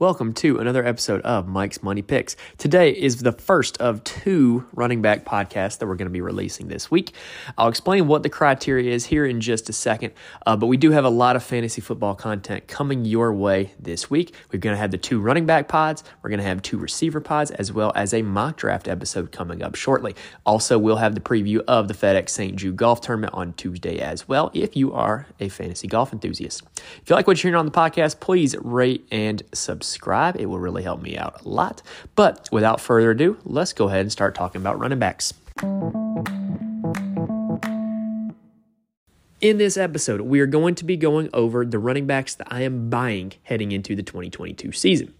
Welcome to another episode of Mike's Money Picks. Today is the first of two running back podcasts that we're going to be releasing this week. I'll explain what the criteria is here in just a second, uh, but we do have a lot of fantasy football content coming your way this week. We're going to have the two running back pods, we're going to have two receiver pods, as well as a mock draft episode coming up shortly. Also, we'll have the preview of the FedEx St. Jude Golf Tournament on Tuesday as well, if you are a fantasy golf enthusiast. If you like what you're hearing on the podcast, please rate and subscribe subscribe. It will really help me out a lot. But without further ado, let's go ahead and start talking about running backs. In this episode, we are going to be going over the running backs that I am buying heading into the 2022 season.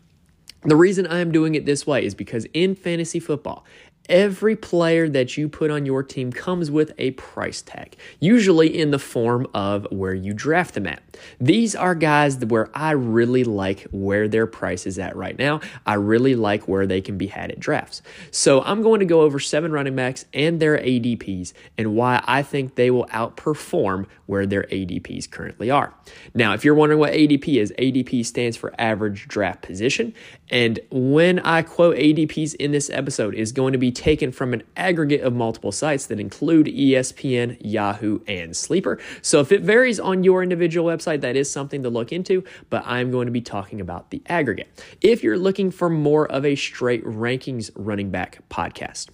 The reason I am doing it this way is because in fantasy football, Every player that you put on your team comes with a price tag, usually in the form of where you draft them at. These are guys where I really like where their price is at right now. I really like where they can be had at drafts. So I'm going to go over seven running backs and their ADPs and why I think they will outperform where their ADPs currently are. Now, if you're wondering what ADP is, ADP stands for average draft position. And when I quote ADPs in this episode, is going to be taken from an aggregate of multiple sites that include ESPN, Yahoo, and Sleeper. So if it varies on your individual website, that is something to look into, but I'm going to be talking about the aggregate. If you're looking for more of a straight rankings running back podcast,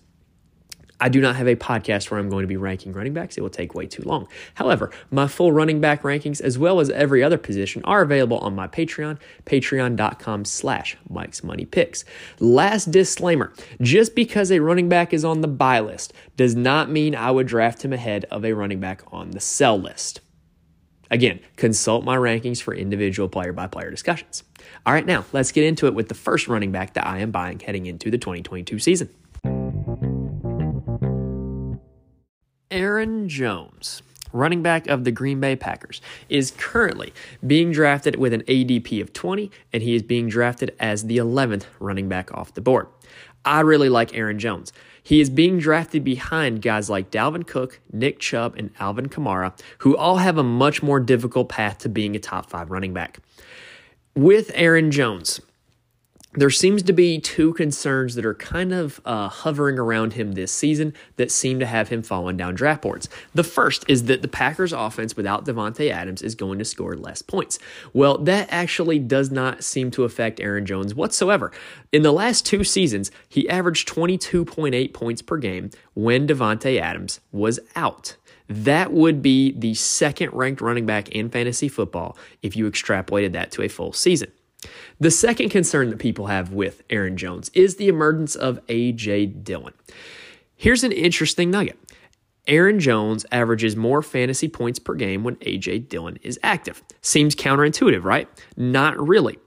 I do not have a podcast where I'm going to be ranking running backs. It will take way too long. However, my full running back rankings, as well as every other position, are available on my Patreon, patreon.com slash Mike's Money Picks. Last disclaimer, just because a running back is on the buy list does not mean I would draft him ahead of a running back on the sell list. Again, consult my rankings for individual player by player discussions. All right, now let's get into it with the first running back that I am buying heading into the 2022 season. Aaron Jones, running back of the Green Bay Packers, is currently being drafted with an ADP of 20, and he is being drafted as the 11th running back off the board. I really like Aaron Jones. He is being drafted behind guys like Dalvin Cook, Nick Chubb, and Alvin Kamara, who all have a much more difficult path to being a top five running back. With Aaron Jones, there seems to be two concerns that are kind of uh, hovering around him this season that seem to have him falling down draft boards. The first is that the Packers' offense without Davante Adams is going to score less points. Well, that actually does not seem to affect Aaron Jones whatsoever. In the last two seasons, he averaged 22.8 points per game when Davante Adams was out. That would be the second ranked running back in fantasy football if you extrapolated that to a full season. The second concern that people have with Aaron Jones is the emergence of A.J. Dillon. Here's an interesting nugget. Aaron Jones averages more fantasy points per game when A.J. Dillon is active. Seems counterintuitive, right? Not really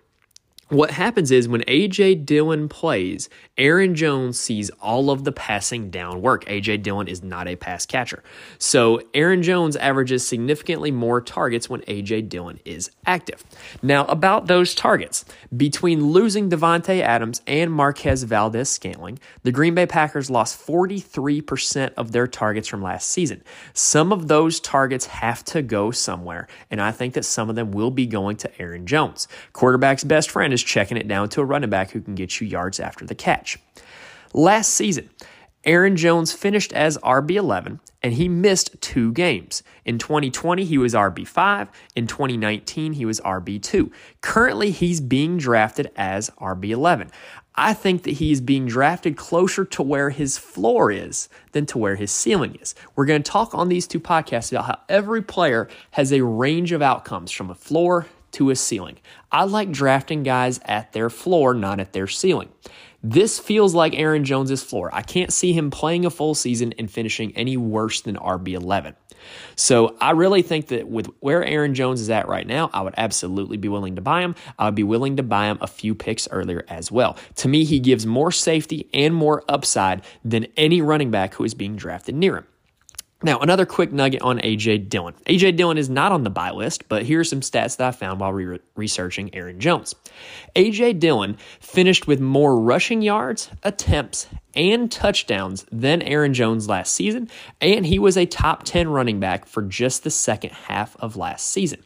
what happens is when AJ Dillon plays, Aaron Jones sees all of the passing down work. AJ Dillon is not a pass catcher. So Aaron Jones averages significantly more targets when AJ Dillon is active. Now, about those targets, between losing Davante Adams and Marquez Valdes Scantling, the Green Bay Packers lost 43% of their targets from last season. Some of those targets have to go somewhere, and I think that some of them will be going to Aaron Jones. Quarterback's best friend is checking it down to a running back who can get you yards after the catch. Last season, Aaron Jones finished as RB11 and he missed two games. In 2020, he was RB5. In 2019, he was RB2. Currently, he's being drafted as RB11. I think that he is being drafted closer to where his floor is than to where his ceiling is. We're going to talk on these two podcasts about how every player has a range of outcomes from a floor to a ceiling. I like drafting guys at their floor, not at their ceiling. This feels like Aaron Jones's floor. I can't see him playing a full season and finishing any worse than RB11. So I really think that with where Aaron Jones is at right now, I would absolutely be willing to buy him. I would be willing to buy him a few picks earlier as well. To me, he gives more safety and more upside than any running back who is being drafted near him. Now, another quick nugget on AJ Dillon. AJ Dillon is not on the buy list, but here are some stats that I found while re- researching Aaron Jones. AJ Dillon finished with more rushing yards, attempts, and touchdowns than Aaron Jones last season, and he was a top 10 running back for just the second half of last season.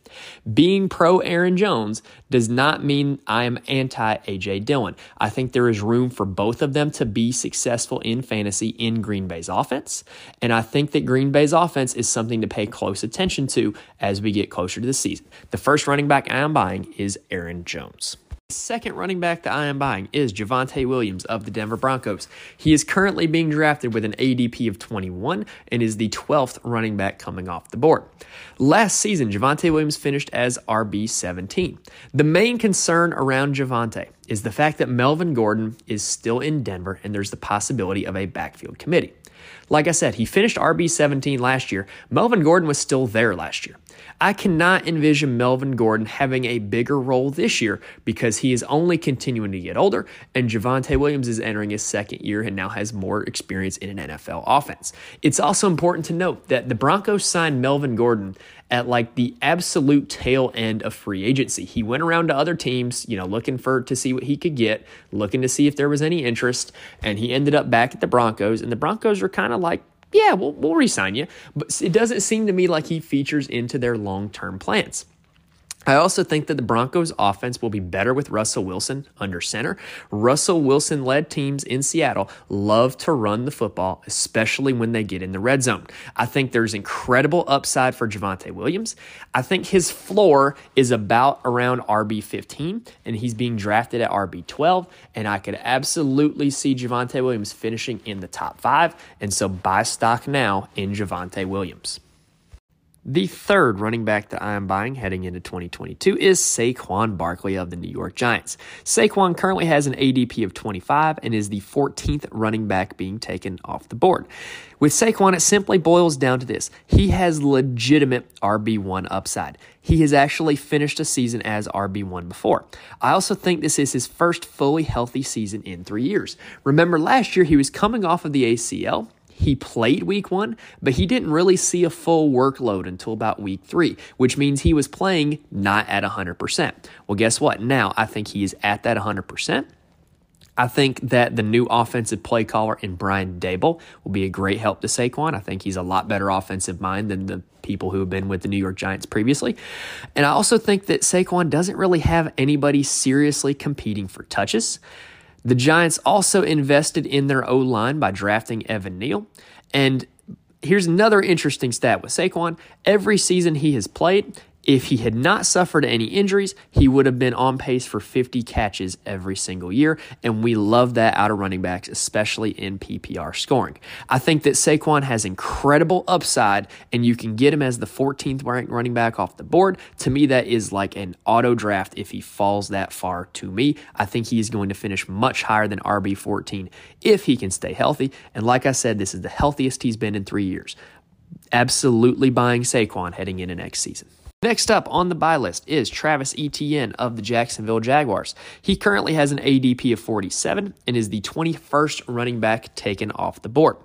Being pro Aaron Jones does not mean I am anti AJ Dillon. I think there is room for both of them to be successful in fantasy in Green Bay's offense, and I think that Green Bay's offense is something to pay close attention to as we get closer to the season. The first running back I am buying is Aaron Jones. Second running back that I am buying is Javonte Williams of the Denver Broncos. He is currently being drafted with an ADP of 21 and is the 12th running back coming off the board. Last season, Javonte Williams finished as RB 17. The main concern around Javonte is the fact that Melvin Gordon is still in Denver and there's the possibility of a backfield committee. Like I said, he finished RB 17 last year. Melvin Gordon was still there last year. I cannot envision Melvin Gordon having a bigger role this year because he is only continuing to get older, and Javonte Williams is entering his second year and now has more experience in an NFL offense. It's also important to note that the Broncos signed Melvin Gordon at like the absolute tail end of free agency. He went around to other teams, you know, looking for to see what he could get, looking to see if there was any interest, and he ended up back at the Broncos, and the Broncos were kind of like yeah, we'll, we'll resign you. But it doesn't seem to me like he features into their long term plans. I also think that the Broncos offense will be better with Russell Wilson under center. Russell Wilson led teams in Seattle love to run the football, especially when they get in the red zone. I think there's incredible upside for Javonte Williams. I think his floor is about around RB 15, and he's being drafted at RB 12. And I could absolutely see Javonte Williams finishing in the top five. And so buy stock now in Javonte Williams. The third running back that I am buying heading into 2022 is Saquon Barkley of the New York Giants. Saquon currently has an ADP of 25 and is the 14th running back being taken off the board. With Saquon, it simply boils down to this he has legitimate RB1 upside. He has actually finished a season as RB1 before. I also think this is his first fully healthy season in three years. Remember, last year he was coming off of the ACL he played week one, but he didn't really see a full workload until about week three, which means he was playing not at 100%. Well, guess what? Now I think he is at that 100%. I think that the new offensive play caller in Brian Daboll will be a great help to Saquon. I think he's a lot better offensive mind than the people who have been with the New York Giants previously. And I also think that Saquon doesn't really have anybody seriously competing for touches. The Giants also invested in their O line by drafting Evan Neal. And here's another interesting stat with Saquon. Every season he has played, if he had not suffered any injuries, he would have been on pace for 50 catches every single year. And we love that out of running backs, especially in PPR scoring. I think that Saquon has incredible upside, and you can get him as the 14th ranked running back off the board. To me, that is like an auto draft if he falls that far to me. I think he is going to finish much higher than RB14 if he can stay healthy. And like I said, this is the healthiest he's been in three years. Absolutely buying Saquon heading into next season. Next up on the buy list is Travis Etienne of the Jacksonville Jaguars. He currently has an ADP of 47 and is the 21st running back taken off the board.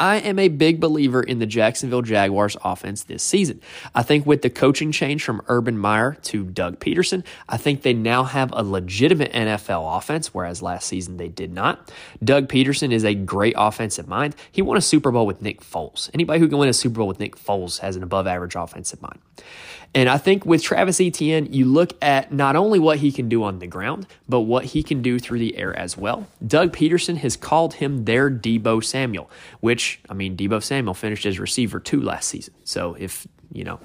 I am a big believer in the Jacksonville Jaguars offense this season. I think with the coaching change from Urban Meyer to Doug Pederson, I think they now have a legitimate NFL offense, whereas last season they did not. Doug Pederson is a great offensive mind. He won a Super Bowl with Nick Foles. Anybody who can win a Super Bowl with Nick Foles has an above average offensive mind. And I think with Travis Etienne, you look at not only what he can do on the ground, but what he can do through the air as well. Doug Pederson has called him their Deebo Samuel, which, I mean, Deebo Samuel finished as receiver two last season. So if, you know,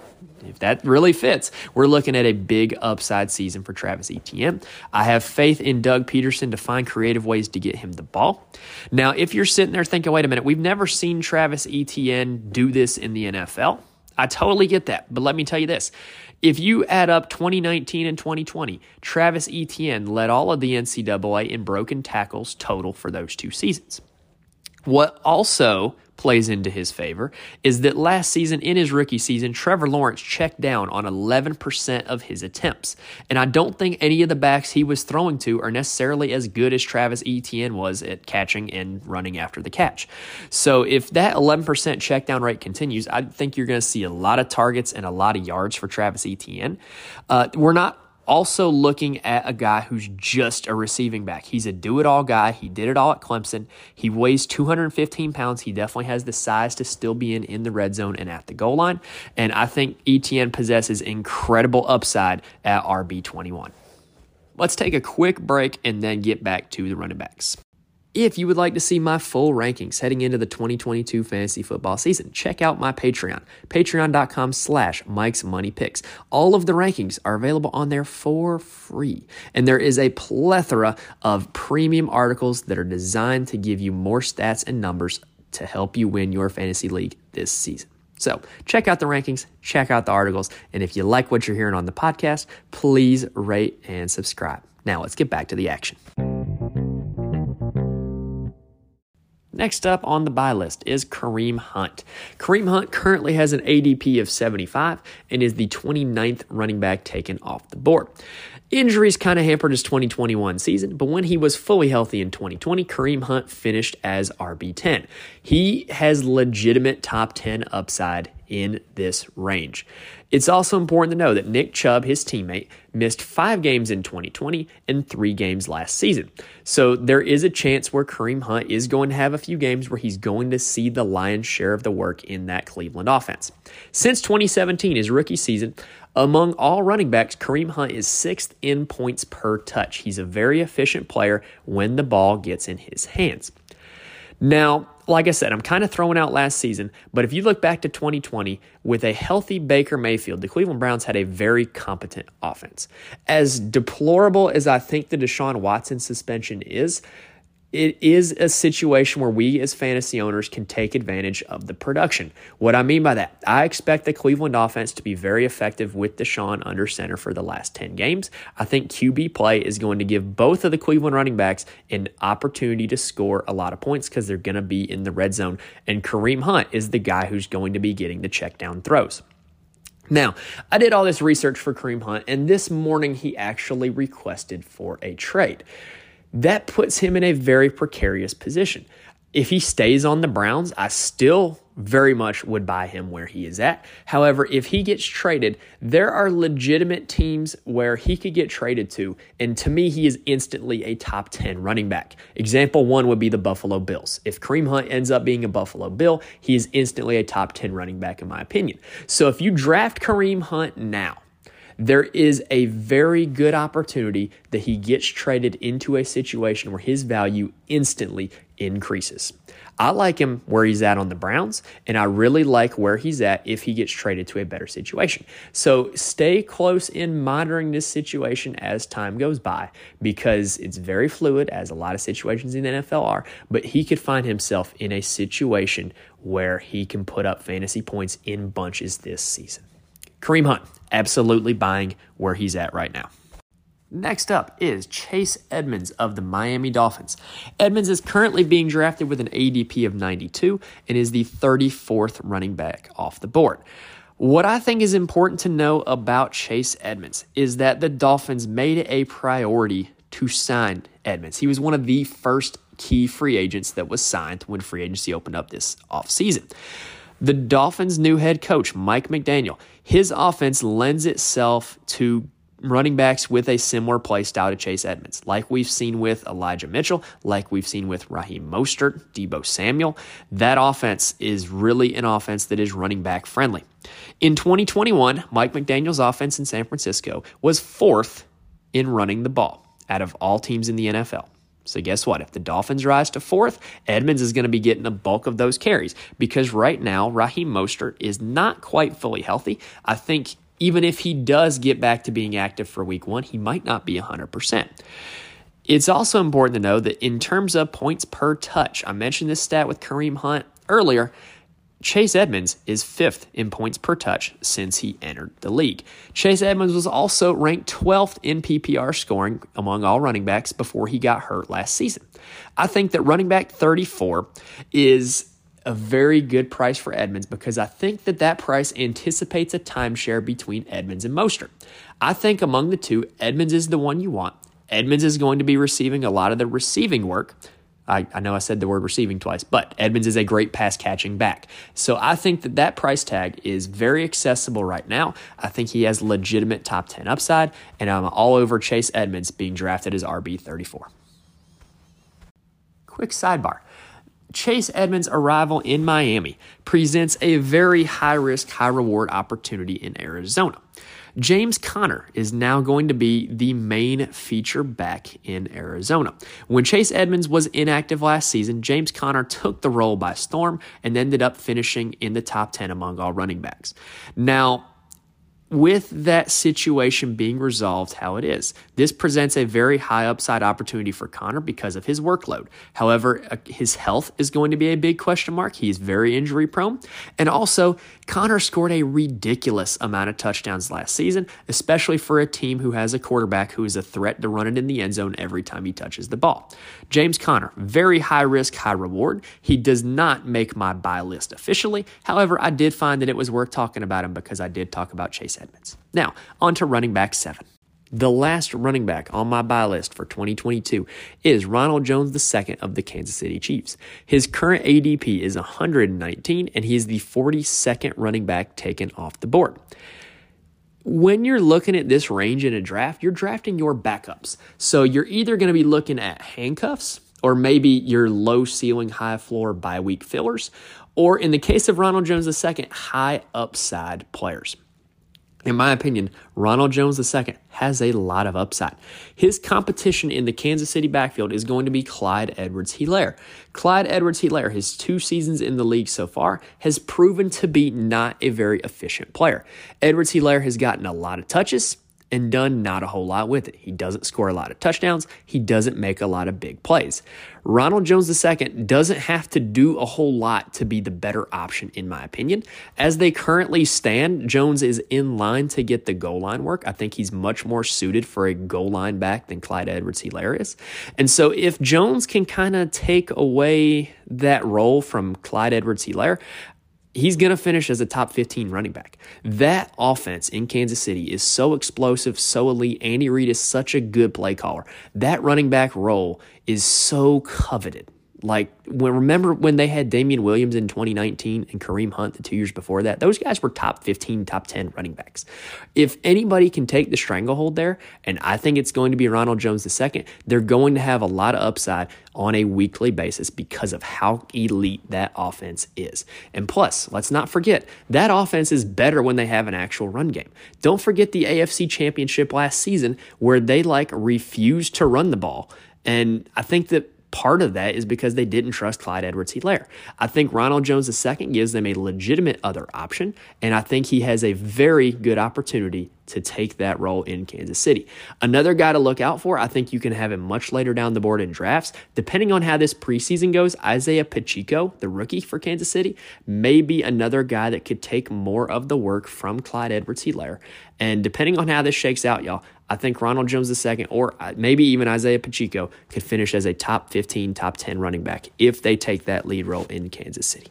if that really fits, we're looking at a big upside season for Travis Etienne. I have faith in Doug Pederson to find creative ways to get him the ball. Now, if you're sitting there thinking, wait a minute, we've never seen Travis Etienne do this in the NFL. I totally get that. But let me tell you this. If you add up 2019 and 2020, Travis Etienne led all of the NCAA in broken tackles total for those two seasons. What also plays into his favor is that last season, in his rookie season, Trevor Lawrence checked down on 11% of his attempts. And I don't think any of the backs he was throwing to are necessarily as good as Travis Etienne was at catching and running after the catch. So if that 11% check down rate continues, I think you're going to see a lot of targets and a lot of yards for Travis Etienne. Uh, we're not also looking at a guy who's just a receiving back. He's a do it all guy. He did it all at Clemson. He weighs 215 pounds. He definitely has the size to still be in, in the red zone and at the goal line. And I think Etienne possesses incredible upside at RB21. Let's take a quick break and then get back to the running backs. If you would like to see my full rankings heading into the 2022 fantasy football season, check out my Patreon, patreon.com slash Mike's Money Picks. All of the rankings are available on there for free. And there is a plethora of premium articles that are designed to give you more stats and numbers to help you win your fantasy league this season. So check out the rankings, check out the articles, and if you like what you're hearing on the podcast, please rate and subscribe. Now let's get back to the action. Next up on the buy list is Kareem Hunt. Kareem Hunt currently has an ADP of 75 and is the 29th running back taken off the board. Injuries kind of hampered his 2021 season, but when he was fully healthy in 2020, Kareem Hunt finished as RB10. He has legitimate top 10 upside in this range. It's also important to know that Nick Chubb, his teammate, missed five games in 2020 and three games last season. So there is a chance where Kareem Hunt is going to have a few games where he's going to see the lion's share of the work in that Cleveland offense. Since 2017, his rookie season, among all running backs, Kareem Hunt is sixth in points per touch. He's a very efficient player when the ball gets in his hands. Now, like I said, I'm kind of throwing out last season, but if you look back to 2020, with a healthy Baker Mayfield, the Cleveland Browns had a very competent offense. As deplorable as I think the Deshaun Watson suspension is, it is a situation where we as fantasy owners can take advantage of the production. What I mean by that, I expect the Cleveland offense to be very effective with Deshaun under center for the last 10 games. I think QB play is going to give both of the Cleveland running backs an opportunity to score a lot of points because they're going to be in the red zone. And Kareem Hunt is the guy who's going to be getting the check down throws. Now, I did all this research for Kareem Hunt, and this morning he actually requested for a trade that puts him in a very precarious position. If he stays on the Browns, I still very much would buy him where he is at. However, if he gets traded, there are legitimate teams where he could get traded to. And to me, he is instantly a top 10 running back. Example one would be the Buffalo Bills. If Kareem Hunt ends up being a Buffalo Bill, he is instantly a top 10 running back, in my opinion. So if you draft Kareem Hunt now, there is a very good opportunity that he gets traded into a situation where his value instantly increases. I like him where he's at on the Browns, and I really like where he's at if he gets traded to a better situation. So stay close in monitoring this situation as time goes by because it's very fluid, as a lot of situations in the NFL are, but he could find himself in a situation where he can put up fantasy points in bunches this season. Kareem Hunt, absolutely buying where he's at right now. Next up is Chase Edmonds of the Miami Dolphins. Edmonds is currently being drafted with an ADP of 92 and is the 34th running back off the board. What I think is important to know about Chase Edmonds is that the Dolphins made it a priority to sign Edmonds. He was one of the first key free agents that was signed when free agency opened up this offseason. The Dolphins' new head coach, Mike McDaniel, his offense lends itself to running backs with a similar play style to Chase Edmonds, like we've seen with Elijah Mitchell, like we've seen with Raheem Mostert, Deebo Samuel. That offense is really an offense that is running back friendly. In 2021, Mike McDaniel's offense in San Francisco was fourth in running the ball out of all teams in the NFL. So guess what? If the Dolphins rise to fourth, Edmonds is going to be getting the bulk of those carries because right now Raheem Mostert is not quite fully healthy. I think even if he does get back to being active for week one, he might not be 100%. It's also important to know that in terms of points per touch, I mentioned this stat with Kareem Hunt earlier. Chase Edmonds is fifth in points per touch since he entered the league. Chase Edmonds was also ranked 12th in PPR scoring among all running backs before he got hurt last season. I think that running back 34 is a very good price for Edmonds because I think that that price anticipates a timeshare between Edmonds and Mostert. I think among the two, Edmonds is the one you want. Edmonds is going to be receiving a lot of the receiving work I, I know I said the word receiving twice, but Edmonds is a great pass catching back. So I think that that price tag is very accessible right now. I think he has legitimate top 10 upside, and I'm all over Chase Edmonds being drafted as RB 34. Quick sidebar. Chase Edmonds' arrival in Miami presents a very high risk, high reward opportunity in Arizona. James Conner is now going to be the main feature back in Arizona. When Chase Edmonds was inactive last season, James Conner took the role by storm and ended up finishing in the top 10 among all running backs. Now, with that situation being resolved how it is. This presents a very high upside opportunity for Conner because of his workload. However, uh, his health is going to be a big question mark. He's very injury prone. And also, Conner scored a ridiculous amount of touchdowns last season, especially for a team who has a quarterback who is a threat to run it in the end zone every time he touches the ball. James Conner, very high risk, high reward. He does not make my buy list officially. However, I did find that it was worth talking about him because I did talk about Chase Edmonds. Now, on to running back seven. The last running back on my buy list for 2022 is Ronald Jones II of the Kansas City Chiefs. His current ADP is 119, and he is the 42nd running back taken off the board. When you're looking at this range in a draft, you're drafting your backups. So you're either going to be looking at handcuffs or maybe your low ceiling, high floor bye week fillers, or in the case of Ronald Jones II, high upside players. In my opinion, Ronald Jones II has a lot of upside. His competition in the Kansas City backfield is going to be Clyde Edwards Helaire. Clyde Edwards Helaire, his two seasons in the league so far, has proven to be not a very efficient player. Edwards Helaire has gotten a lot of touches and done not a whole lot with it. He doesn't score a lot of touchdowns. He doesn't make a lot of big plays. Ronald Jones II doesn't have to do a whole lot to be the better option, in my opinion. As they currently stand, Jones is in line to get the goal line work. I think he's much more suited for a goal line back than Clyde Edwards Helaire. And so if Jones can kind of take away that role from Clyde Edwards Helaire, he's going to finish as a top 15 running back. That offense in Kansas City is so explosive, so elite. Andy Reid is such a good play caller. That running back role is so coveted. Like when remember when they had Damien Williams in 2019 and Kareem Hunt the two years before that, those guys were top 15, top 10 running backs. If anybody can take the stranglehold there, and I think it's going to be Ronald Jones II, they're going to have a lot of upside on a weekly basis because of how elite that offense is. And plus, let's not forget, that offense is better when they have an actual run game. Don't forget the AFC championship last season where they like refused to run the ball. And I think that part of that is because they didn't trust Clyde Edwards Helaire. I think Ronald Jones II gives them a legitimate other option, and I think he has a very good opportunity to take that role in Kansas City. Another guy to look out for, I think you can have him much later down the board in drafts. Depending on how this preseason goes, Isaiah Pacheco, the rookie for Kansas City, may be another guy that could take more of the work from Clyde Edwards Helaire. And depending on how this shakes out, y'all, I think Ronald Jones II or uh, maybe even Isaiah Pacheco could finish as a top 15, top 10 running back if they take that lead role in Kansas City.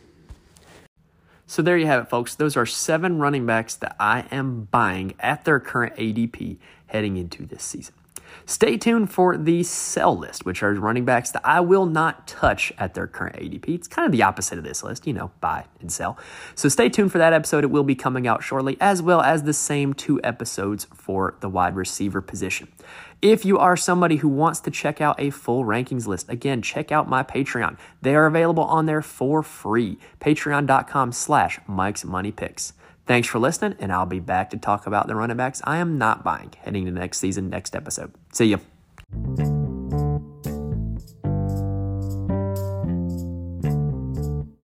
So there you have it, folks. Those are seven running backs that I am buying at their current ADP heading into this season. Stay tuned for the sell list, which are running backs that I will not touch at their current ADP. It's kind of the opposite of this list, you know, buy and sell. So stay tuned for that episode. It will be coming out shortly, as well as the same two episodes for the wide receiver position. If you are somebody who wants to check out a full rankings list, again, check out my Patreon. They are available on there for free. Patreon.com slash Mike's Money Picks. Thanks for listening, and I'll be back to talk about the running backs I am not buying heading to next season, next episode. See you.